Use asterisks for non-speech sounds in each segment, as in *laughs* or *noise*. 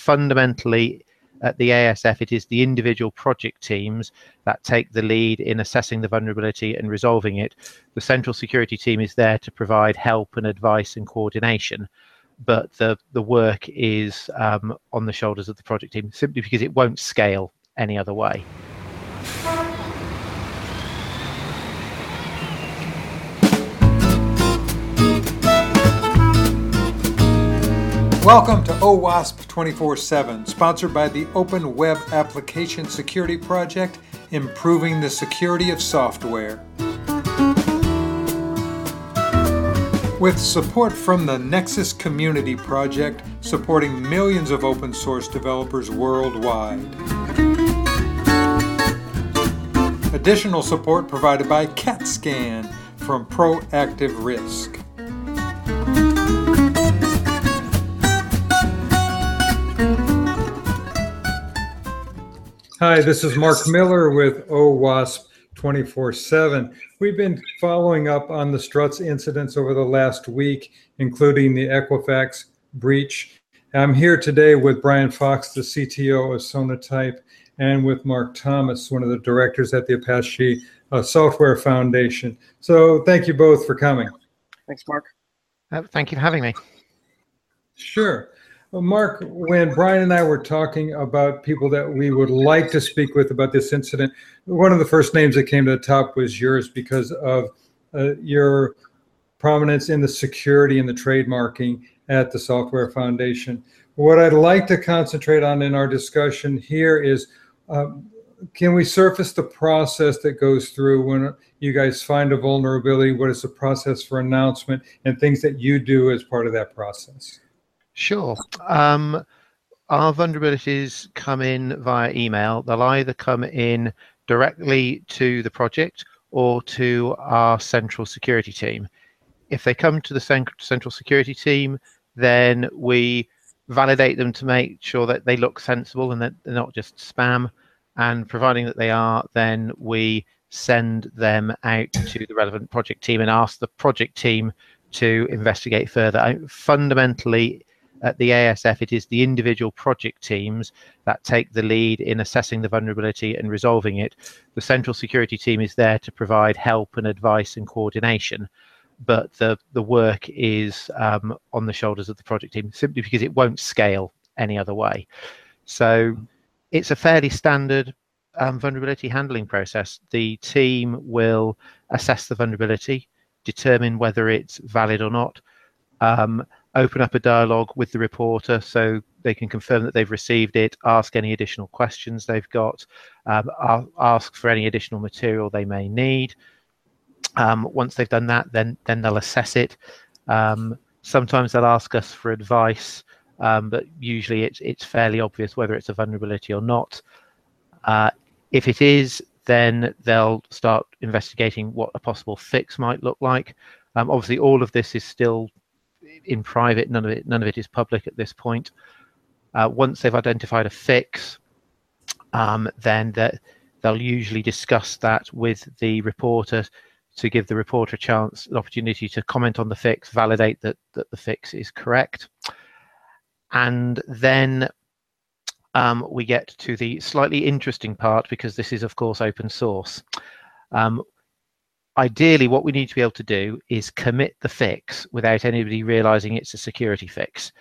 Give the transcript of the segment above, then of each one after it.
fundamentally at the ASF, it is the individual project teams that take the lead in assessing the vulnerability and resolving it. The central security team is there to provide help and advice and coordination, but the, the work is um, on the shoulders of the project team simply because it won't scale any other way. Welcome to OWASP 24 7, sponsored by the Open Web Application Security Project, improving the security of software. With support from the Nexus Community Project, supporting millions of open source developers worldwide. Additional support provided by CATScan from Proactive Risk. Hi, this is Mark Miller with OWASP 24 7. We've been following up on the struts incidents over the last week, including the Equifax breach. I'm here today with Brian Fox, the CTO of Sonatype, and with Mark Thomas, one of the directors at the Apache uh, Software Foundation. So thank you both for coming. Thanks, Mark. Uh, thank you for having me. Sure. Well, Mark, when Brian and I were talking about people that we would like to speak with about this incident, one of the first names that came to the top was yours because of uh, your prominence in the security and the trademarking at the Software Foundation. What I'd like to concentrate on in our discussion here is um, can we surface the process that goes through when you guys find a vulnerability? What is the process for announcement and things that you do as part of that process? Sure. Um, our vulnerabilities come in via email. They'll either come in directly to the project or to our central security team. If they come to the central security team, then we validate them to make sure that they look sensible and that they're not just spam. And providing that they are, then we send them out to the relevant project team and ask the project team to investigate further. I, fundamentally, at the ASF, it is the individual project teams that take the lead in assessing the vulnerability and resolving it. The central security team is there to provide help and advice and coordination, but the, the work is um, on the shoulders of the project team simply because it won't scale any other way. So it's a fairly standard um, vulnerability handling process. The team will assess the vulnerability, determine whether it's valid or not. Um, open up a dialogue with the reporter so they can confirm that they've received it, ask any additional questions they've got, um, ask for any additional material they may need. Um, once they've done that, then then they'll assess it. Um, sometimes they'll ask us for advice, um, but usually it's it's fairly obvious whether it's a vulnerability or not. Uh, if it is, then they'll start investigating what a possible fix might look like. Um, obviously, all of this is still in private. None of it, none of it is public at this point. Uh, once they've identified a fix, um, then they'll usually discuss that with the reporter to give the reporter a chance, an opportunity to comment on the fix, validate that that the fix is correct, and then um, we get to the slightly interesting part because this is, of course, open source. Um, ideally what we need to be able to do is commit the fix without anybody realizing it's a security fix.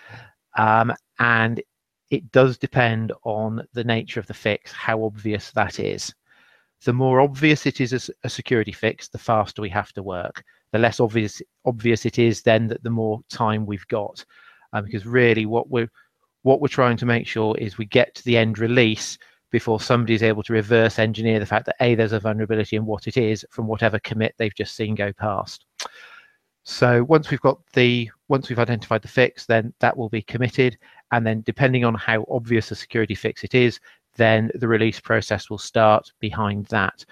Um, and it does depend on the nature of the fix how obvious that is. The more obvious it is as a security fix the faster we have to work. The less obvious obvious it is then that the more time we've got. Um, because really what we're what we're trying to make sure is we get to the end release before somebody is able to reverse engineer the fact that a there's a vulnerability and what it is from whatever commit they've just seen go past. So once we've got the once we've identified the fix, then that will be committed, and then depending on how obvious a security fix it is, then the release process will start behind that.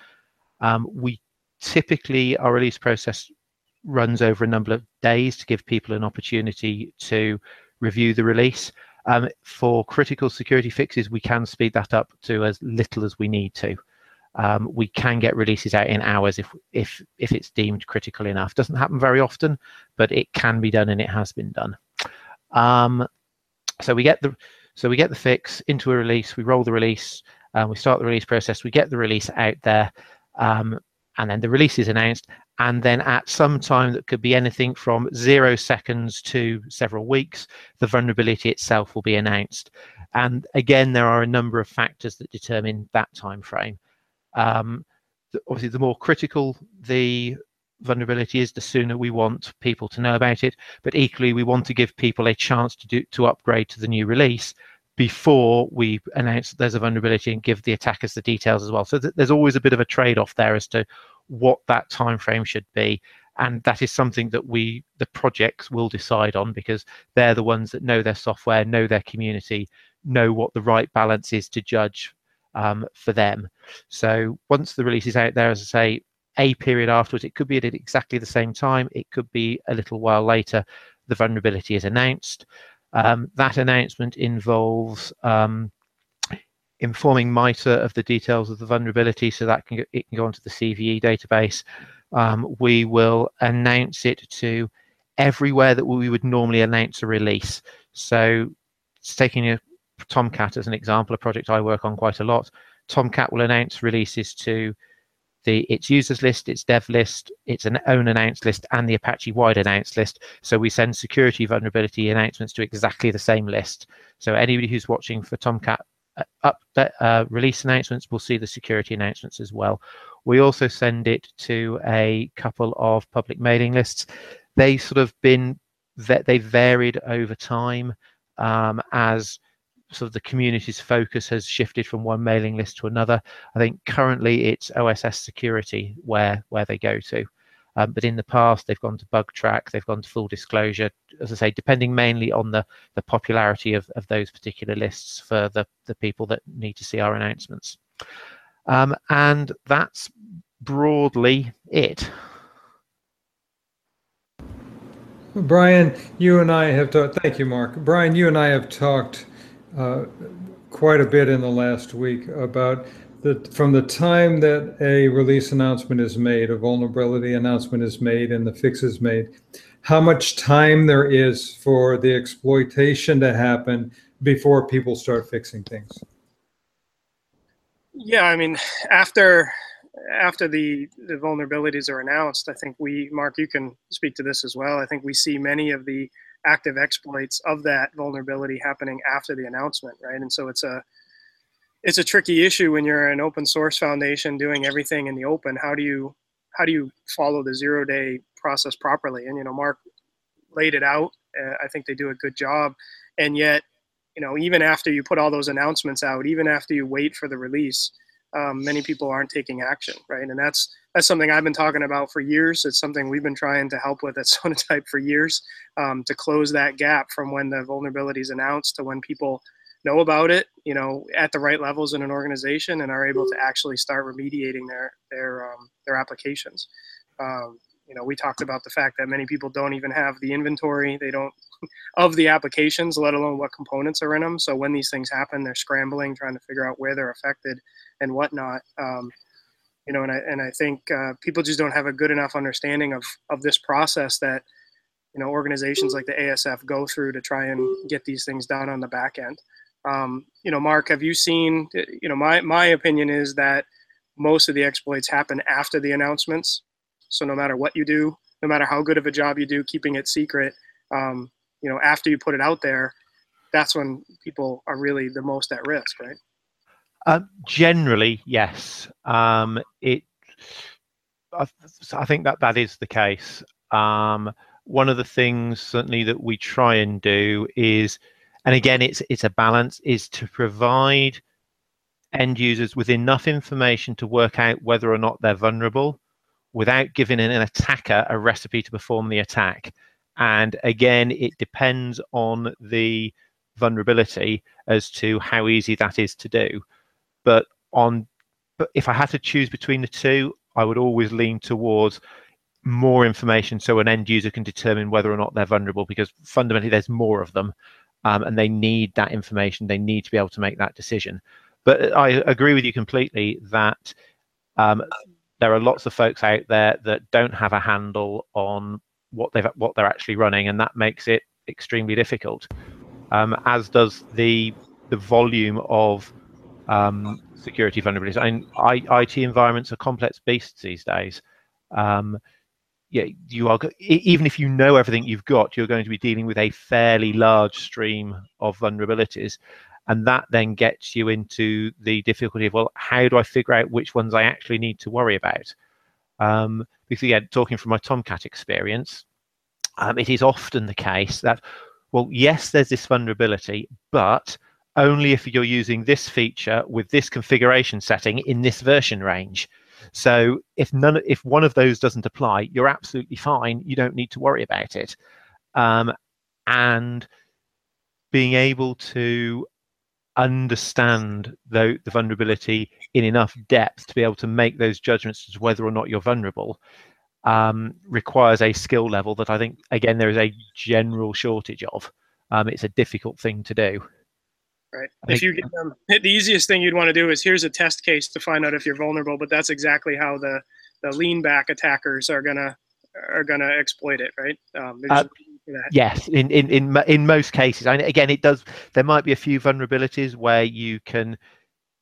Um, we typically our release process runs over a number of days to give people an opportunity to review the release. Um, for critical security fixes, we can speed that up to as little as we need to. Um, we can get releases out in hours if if if it's deemed critical enough. Doesn't happen very often, but it can be done and it has been done. Um, so we get the So we get the fix into a release, we roll the release, um, we start the release process, we get the release out there, um, and then the release is announced. And then at some time that could be anything from zero seconds to several weeks, the vulnerability itself will be announced. And again, there are a number of factors that determine that time frame. Um, obviously, the more critical the vulnerability is, the sooner we want people to know about it. But equally, we want to give people a chance to do to upgrade to the new release before we announce that there's a vulnerability and give the attackers the details as well. So th- there's always a bit of a trade-off there as to what that time frame should be. And that is something that we, the projects, will decide on because they're the ones that know their software, know their community, know what the right balance is to judge um, for them. So once the release is out there, as I say, a period afterwards. It could be at exactly the same time. It could be a little while later. The vulnerability is announced. Um, that announcement involves um, informing MITRE of the details of the vulnerability, so that can it can go onto the CVE database. Um, we will announce it to everywhere that we would normally announce a release. So, taking a Tomcat as an example, a project I work on quite a lot. Tomcat will announce releases to the its users list, its dev list, its an own announce list, and the Apache wide announce list. So we send security vulnerability announcements to exactly the same list. So anybody who's watching for Tomcat up uh, release announcements we'll see the security announcements as well. We also send it to a couple of public mailing lists. They sort of been they varied over time um, as sort of the community's focus has shifted from one mailing list to another. I think currently it's OSS security where where they go to. Um, but in the past, they've gone to Bugtraq, they've gone to full disclosure, as I say, depending mainly on the, the popularity of, of those particular lists for the, the people that need to see our announcements. Um, and that's broadly it. Brian, you and I have talked, thank you, Mark. Brian, you and I have talked uh, quite a bit in the last week about from the time that a release announcement is made, a vulnerability announcement is made, and the fix is made, how much time there is for the exploitation to happen before people start fixing things. Yeah, I mean, after after the the vulnerabilities are announced, I think we, Mark, you can speak to this as well. I think we see many of the active exploits of that vulnerability happening after the announcement, right? And so it's a it's a tricky issue when you're an open source foundation doing everything in the open. How do you how do you follow the zero day process properly? And you know, Mark laid it out. Uh, I think they do a good job. And yet, you know, even after you put all those announcements out, even after you wait for the release, um, many people aren't taking action, right? And that's that's something I've been talking about for years. It's something we've been trying to help with at *laughs* Sonatype for years um, to close that gap from when the vulnerability is announced to when people know about it, you know, at the right levels in an organization and are able to actually start remediating their their um, their applications. Um, you know, we talked about the fact that many people don't even have the inventory. They don't *laughs* of the applications, let alone what components are in them. So when these things happen, they're scrambling, trying to figure out where they're affected and whatnot. Um, you know, and I and I think uh, people just don't have a good enough understanding of of this process that you know organizations like the ASF go through to try and get these things done on the back end. Um, you know, Mark, have you seen? You know, my my opinion is that most of the exploits happen after the announcements. So no matter what you do, no matter how good of a job you do keeping it secret, um, you know, after you put it out there, that's when people are really the most at risk, right? Um, generally, yes. Um, it. I, I, think that that is the case. Um, one of the things certainly that we try and do is, and again, it's it's a balance, is to provide end users with enough information to work out whether or not they're vulnerable, without giving an attacker a recipe to perform the attack. And again, it depends on the vulnerability as to how easy that is to do. But on, but if I had to choose between the two, I would always lean towards more information so an end user can determine whether or not they're vulnerable because fundamentally there's more of them um, and they need that information. They need to be able to make that decision. But I agree with you completely that um, there are lots of folks out there that don't have a handle on what they've what they're actually running, and that makes it extremely difficult. Um, as does the the volume of um, security vulnerabilities. I mean, I, IT environments are complex beasts these days. Um, yeah, you are even if you know everything you've got, you're going to be dealing with a fairly large stream of vulnerabilities, and that then gets you into the difficulty of well, how do I figure out which ones I actually need to worry about? Um, because again, talking from my Tomcat experience, um, it is often the case that well, yes, there's this vulnerability, but only if you're using this feature with this configuration setting in this version range. So if none, if one of those doesn't apply, you're absolutely fine. You don't need to worry about it. Um, and being able to understand the, the vulnerability in enough depth to be able to make those judgments as to whether or not you're vulnerable um, requires a skill level that I think, again, there is a general shortage of. Um, it's a difficult thing to do. Right. If you get them, the easiest thing you'd want to do is here's a test case to find out if you're vulnerable, but that's exactly how the the lean back attackers are gonna are gonna exploit it, right? Um, uh, yes, in, in in in most cases. Mean, again, it does. There might be a few vulnerabilities where you can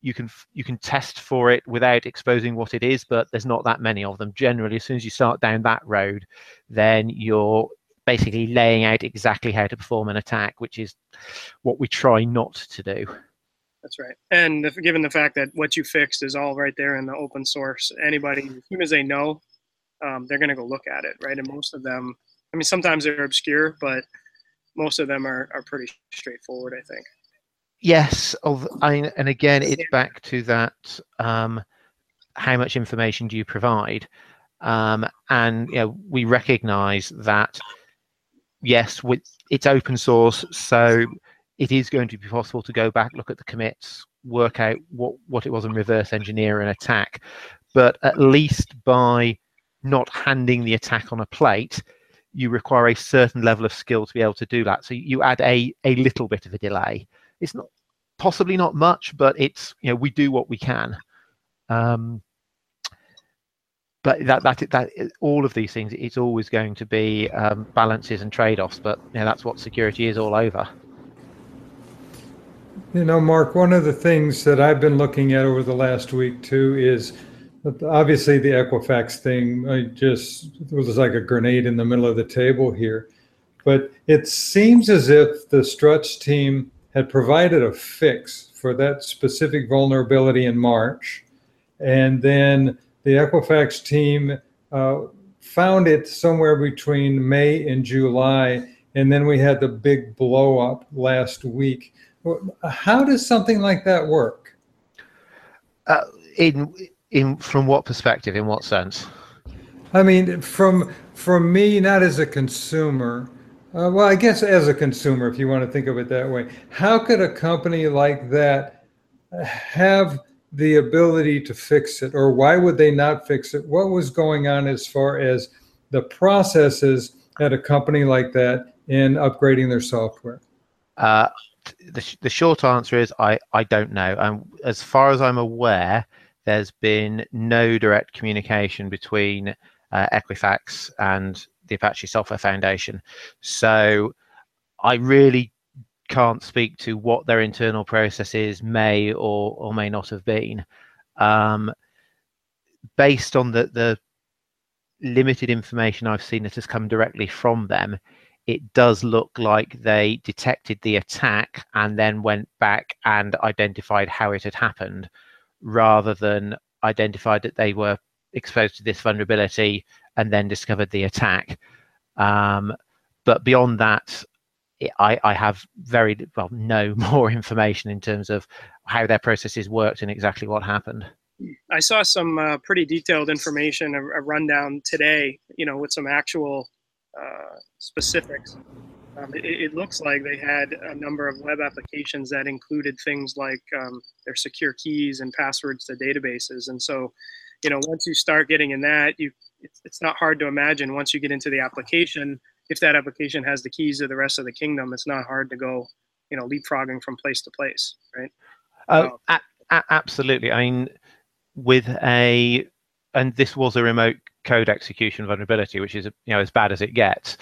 you can you can test for it without exposing what it is, but there's not that many of them. Generally, as soon as you start down that road, then you're basically laying out exactly how to perform an attack, which is what we try not to do. That's right. And if, given the fact that what you fixed is all right there in the open source, anybody, as soon as they know, um, they're going to go look at it, right? And most of them, I mean, sometimes they're obscure, but most of them are, are pretty straightforward, I think. Yes. I, and again, it's back to that um, how much information do you provide? Um, and you know, we recognize that yes, with it's open source, so it is going to be possible to go back, look at the commits, work out what what it was, and reverse engineer an attack. But at least by not handing the attack on a plate, you require a certain level of skill to be able to do that. So you add a a little bit of a delay. It's not possibly not much, but it's you know we do what we can. Um, but that that that all of these things it's always going to be um, balances and trade-offs but you know, that's what security is all over. You know mark one of the things that i've been looking at over the last week too is obviously the equifax thing i just it was like a grenade in the middle of the table here. But it seems as if the struts team had provided a fix for that specific vulnerability in march and then the Equifax team uh, found it somewhere between May and July, and then we had the big blow up last week. How does something like that work? Uh, in in from what perspective? In what sense? I mean, from from me, not as a consumer. Uh, well, I guess as a consumer, if you want to think of it that way, how could a company like that have the ability to fix it, or why would they not fix it? What was going on as far as the processes at a company like that in upgrading their software? Uh, the, the short answer is I, I don't know. And as far as I'm aware, there's been no direct communication between uh, Equifax and the Apache Software Foundation. So I really can't speak to what their internal processes may or or may not have been. Um, based on the the limited information I've seen that has come directly from them, it does look like they detected the attack and then went back and identified how it had happened, rather than identified that they were exposed to this vulnerability and then discovered the attack. Um, but beyond that, I, I have very well no *laughs* more information in terms of how their processes worked and exactly what happened. I saw some uh, pretty detailed information, a, a, rundown today, you know, with some actual uh, specifics. Um, it, it, looks like they had a number of web applications that included things like um, their secure keys and passwords to databases. And so, you know, once you start getting in that, you it's, it's not hard to imagine once you get into the application if that application has the keys to the rest of the kingdom, it's not hard to go, you know, leapfrogging from place to place, right? Uh, a- a- absolutely. I mean, with a, and this was a remote code execution vulnerability, which is you know as bad as it gets.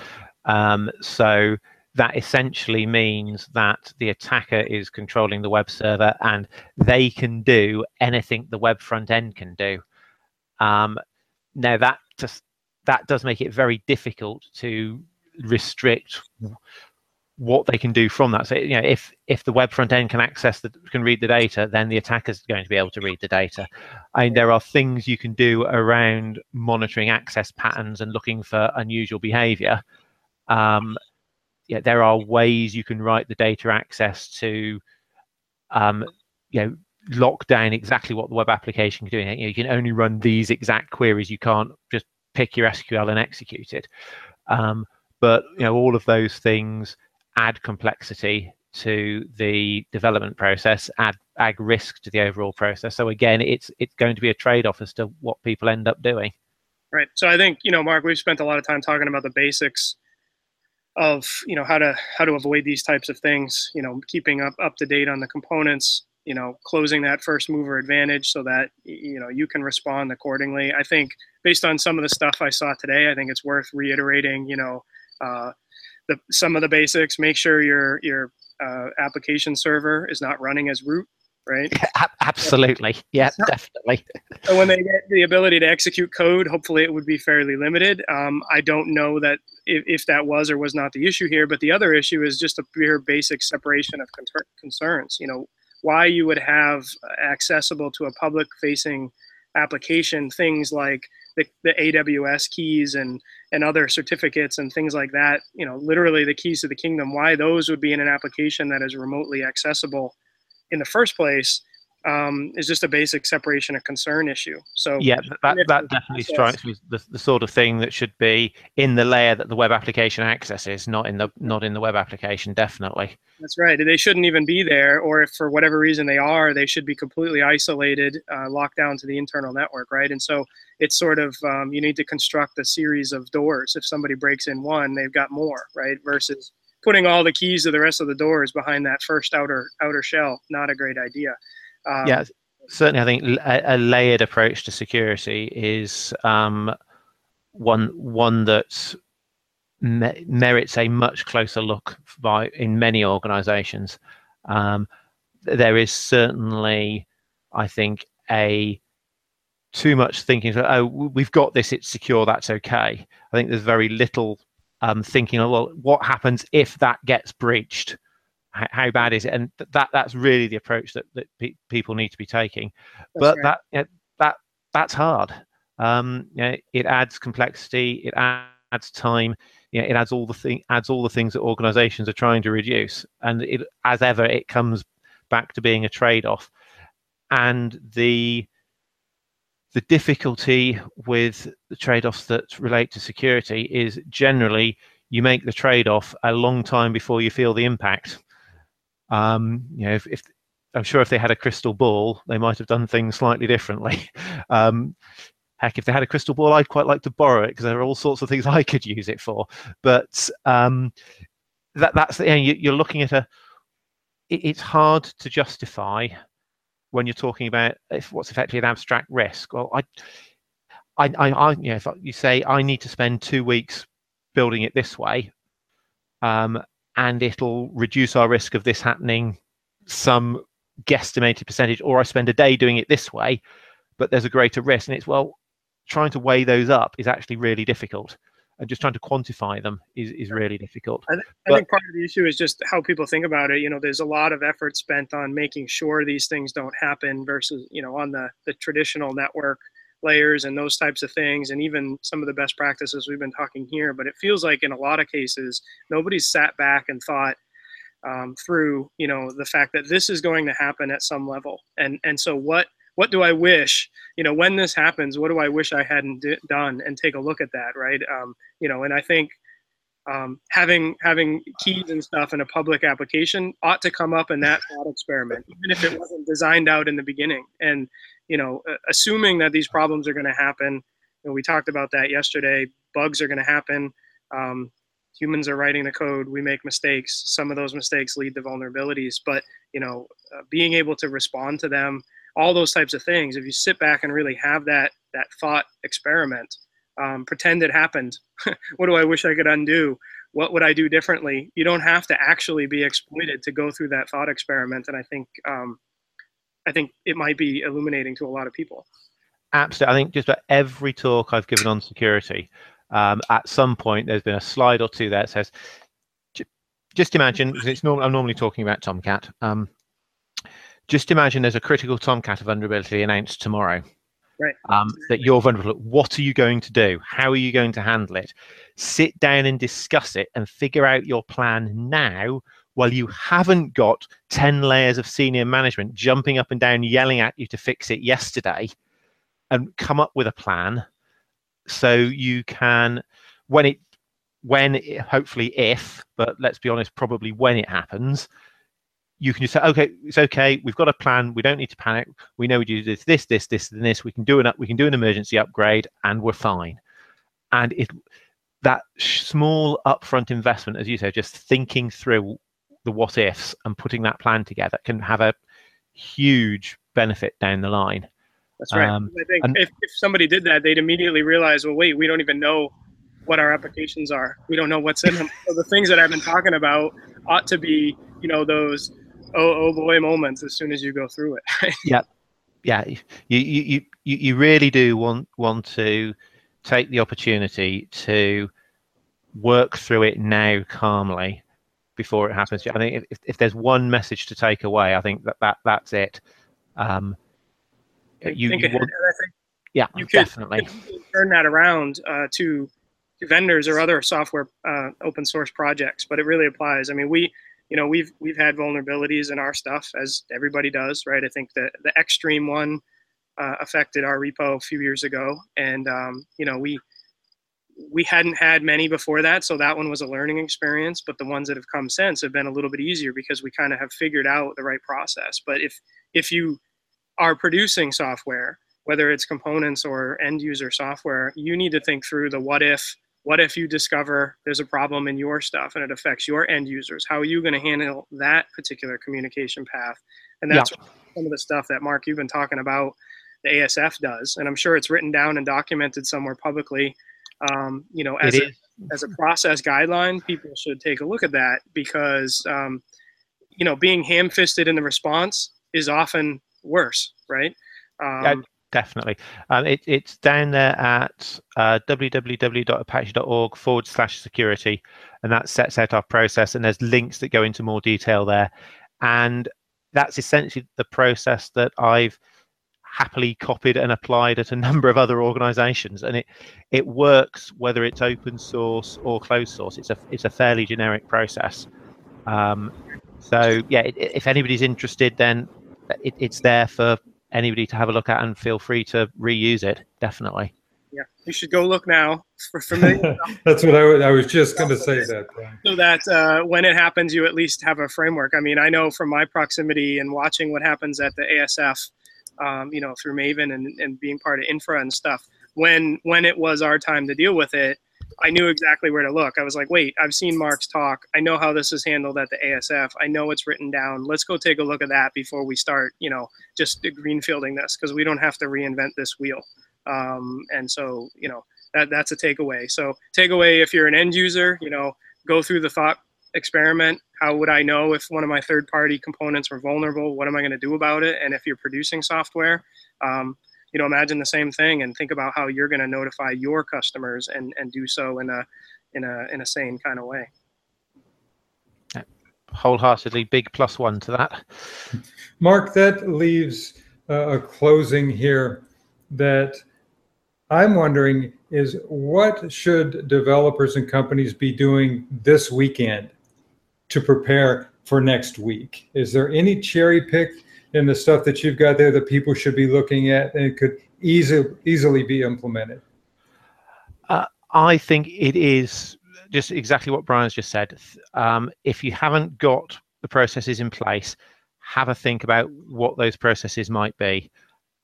Um, so that essentially means that the attacker is controlling the web server and they can do anything the web front end can do. Um, now that just that does make it very difficult to restrict what they can do from that. So you know, if if the web front end can access the can read the data, then the attacker is going to be able to read the data. And there are things you can do around monitoring access patterns and looking for unusual behavior. Um, yeah, there are ways you can write the data access to, um, you know, lock down exactly what the web application can do. You, know, you can only run these exact queries. You can't just pick your SQL and execute it. Um, but you know, all of those things add complexity to the development process, add add risk to the overall process. So again, it's it's going to be a trade-off as to what people end up doing. Right. So I think you know, Mark, we've spent a lot of time talking about the basics of you know how to how to avoid these types of things. You know, keeping up up to date on the components. You know, closing that first mover advantage so that you know you can respond accordingly. I think based on some of the stuff I saw today, I think it's worth reiterating. You know. Uh, the, some of the basics. Make sure your your uh, application server is not running as root, right? *laughs* Absolutely, yeah, definitely. so when they get the ability to execute code, hopefully it would be fairly limited. Um, I don't know that if, if that was or was not the issue here, but the other issue is just a pure basic separation of concerns. You know, why you would have accessible to a public-facing application things like the, the AWS keys and and other certificates and things like that, you know, literally the keys to the kingdom, why those would be in an application that is remotely accessible in the first place um, is just a basic separation of concern issue. So yeah, that, that definitely strikes me the, the sort of thing that should be in the layer that the web application accesses, not in the not in the web application. Definitely. That's right. They shouldn't even be there, or if for whatever reason they are, they should be completely isolated, uh, locked down to the internal network, right? And so it's sort of um, you need to construct a series of doors. If somebody breaks in one, they've got more, right? Versus putting all the keys to the rest of the doors behind that first outer outer shell. Not a great idea. Um, yeah, certainly. I think a, a, layered approach to security is um, one one that me- merits a much closer look by in many organisations. Um, there is certainly, I think, a too much thinking. Oh, we've got this; it's secure. That's okay. I think there's very little um, thinking. Well, what happens if that gets breached? How, bad is it? And that that's really the approach that that pe- people need to be taking. That's but right. that that that's hard. Um, you know, it adds complexity. It adds time. You know, it adds all the thing adds all the things that organisations are trying to reduce. And it, as ever, it comes back to being a trade-off. And the the difficulty with the trade-offs that relate to security is generally you make the trade-off a long time before you feel the impact. Um, you know, if, if, I'm sure if they had a crystal ball, they might have done things slightly differently. *laughs* Um, heck, if they had a crystal ball, I'd quite like to borrow it because there are all sorts of things *laughs* I could use it for. But um, that that's you know, you're looking at a. it's hard to justify when you're talking about if what's effectively an abstract risk. Well, I, I, I, I you know, if you say I need to spend two weeks building it this way, um, and it'll reduce our risk of this happening some guesstimated percentage, or I spend a day doing it this way, but there's a greater risk. And it's, well, trying to weigh those up is actually really difficult. And just trying to quantify them is, is really difficult. I, th- I but, think part of the issue is just how people think about it. You know, there's a lot of effort spent on making sure these things don't happen versus, you know, on the, the traditional network layers and those types of things and even some of the best practices we've been talking here but it feels like in a lot of cases nobody's sat back and thought um, through you know the fact that this is going to happen at some level. And and so what what do i wish you know when this happens what do i wish i hadn't d- done? And take a look at that right? Um, you know and i think um, having having keys and stuff in a public application ought to come up in that *laughs* thought experiment, even if it wasn't designed out in the beginning. And you know, assuming that these problems are going to happen, know, we talked about that yesterday. Bugs are going to happen. Um, humans are writing the code. We make mistakes. Some of those mistakes lead to vulnerabilities. But you know, uh, being able to respond to them, all those types of things. If you sit back and really have that that thought experiment, um, pretend it happened. *laughs* what do I wish I could undo? what would I do differently? You don't have to actually be exploited to go through that thought experiment. And I think um, I think it might be illuminating to a lot of people. Absolutely. I think just about every talk I've given on security, um, at some point there's been a slide or two that says, just imagine, it's normal, I'm normally talking about Tomcat. Um, just imagine there's a critical Tomcat vulnerability announced tomorrow. Right. Um, that you're vulnerable. What are you going to do? How are you going to handle it? Sit down and discuss it and figure out your plan now while you haven't got 10 layers of senior management jumping up and down yelling at you to fix it yesterday and come up with a plan so you can when it when it, hopefully if but let's be honest probably when it happens you can just say, okay, it's okay. We've got a plan. We don't need to panic. We know we do this, this, this, this, and this. We can do an we can do an emergency upgrade, and we're fine. And it that small upfront investment, as you say, just thinking through the what ifs and putting that plan together can have a huge benefit down the line. That's right. Um, I think and, if, if somebody did that, they'd immediately realize, well, wait, we don't even know what our applications are. We don't know what's in them. so the things that I've been talking about ought to be, you know, those oh oh boy moments as soon as you go through it. *laughs* yeah, yeah. You, you you you really do want want to take the opportunity to work through it now calmly before it happens. I think if, if there's one message to take away, I think that, that that's it. Um, you, you want, yeah, you could, definitely *laughs* turn that around uh, to, to vendors or other software uh, open source projects, but it really applies. I mean, we you know we've we've had vulnerabilities in our stuff as everybody does right? I think the the extreme one uh, affected our repo a few years ago and um, you know we we hadn't had many before that so that one was a learning experience but the ones that have come since have been a little bit easier because we kind of have figured out the right process. But if if you are producing software whether it's components or end user software you need to think through the what if what if you discover there's a problem in your stuff and it affects your end users? How are you going to handle that particular communication path? And that's yeah. some of the stuff that Mark you've been talking about. The ASF does, and I'm sure it's written down and documented somewhere publicly. Um, you know, as a, as a process guideline, people should take a look at that because um, you know being ham-fisted in the response is often worse, right? Um, definitely. Um, it, it's down there at uh, www.apache.org forward slash security, and that sets out our process. And there's links that go into more detail there. And that's essentially the process that I've happily copied and applied at a *laughs* number of other organizations and it it works whether it's open source or closed source it's a it's a fairly generic process um, so yeah it, if anybody's interested then it, it's there for anybody to have a look at and feel free to reuse it. Definitely. Yeah, you should go look now for familiar. *laughs* That's what I, was, I was just going to say that. So that uh, when it happens, you at least have a framework. I mean, I know from my proximity and watching what happens at the ASF, um, you know, through Maven and, and being part of infra and stuff. When when it was our time to deal with it, I knew exactly where to look. I was like, wait, I've seen Mark's talk. I know how this is handled at the ASF. I know it's written down. Let's go take a look at that before we start, you know, just greenfielding this because we don't have to reinvent this wheel. Um, and so, you know, that that's a takeaway. So takeaway, if you're an end user, you know, go through the thought experiment. How would I know if one of my third party components were vulnerable? What am I going to do about it? And if you're producing software, um, you know imagine the same thing and think about how you're going to notify your customers and and do so in a in a in a sane kind of way. Wholeheartedly big plus one to that. Mark that leaves uh, a closing here that i'm wondering is what should developers and companies be doing this weekend to prepare for next week? Is there any cherry pick in the stuff that you've got there that people should be looking at and it could easily easily be implemented? Uh, I think it is just exactly what Brian's just said. Um, if you haven't got the processes in place, have a think about what those processes might be.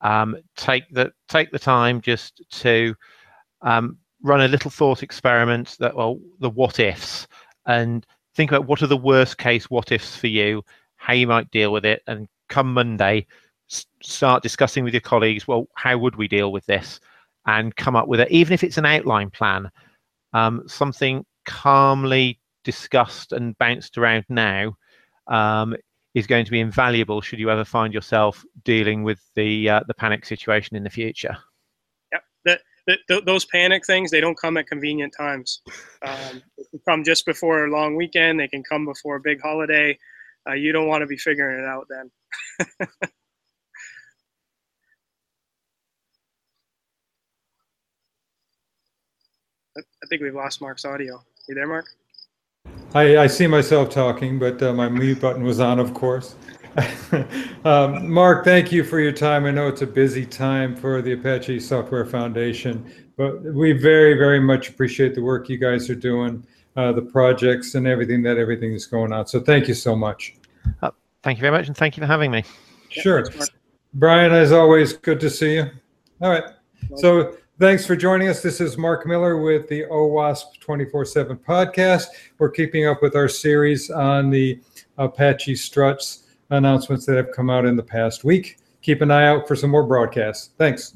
Um, take the take the time just to um, run a little thought experiment that well the what ifs and think about what are the worst case what ifs for you, how you might deal with it, and come Monday, start discussing with your colleagues, well, how would we deal with this? And come up with it, even if it's an outline plan, um, something calmly discussed and bounced around now um, is going to be invaluable should you ever find yourself dealing with the uh, the panic situation in the future. Those panic things they don't come at convenient times. Um, they can come just before a long weekend. They can come before a big holiday. Uh, you don't want to be figuring it out then. I think we've lost Mark's audio. You there, Mark? I, I see myself talking, but uh, my mute button was on, of course. *laughs* um, Mark, thank you for your time. I know it's a busy time for the Apache Software Foundation, but we very, very much appreciate the work you guys are doing, uh, the projects, and everything that everything is going on. So thank you so much. Uh, thank you very much, and thank you for having me. Sure. Brian, as always, good to see you. All right. So Thanks for joining us. This is Mark Miller with the OWASP 24 7 podcast. We're keeping up with our series on the Apache Struts announcements that have come out in the past week. Keep an eye out for some more broadcasts. Thanks.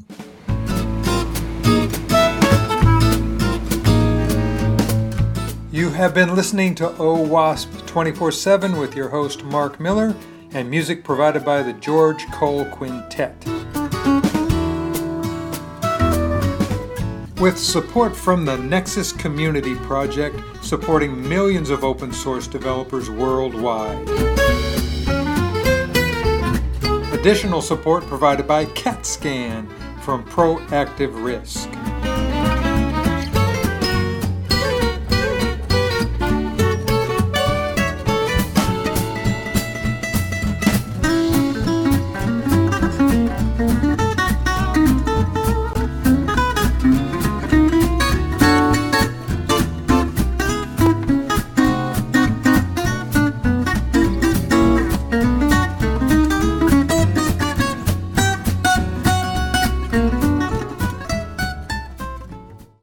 You have been listening to OWASP 24 7 with your host, Mark Miller, and music provided by the George Cole Quintet. with support from the Nexus Community Project, supporting millions of open source developers worldwide. Additional support provided by CATScan from Proactive Risk.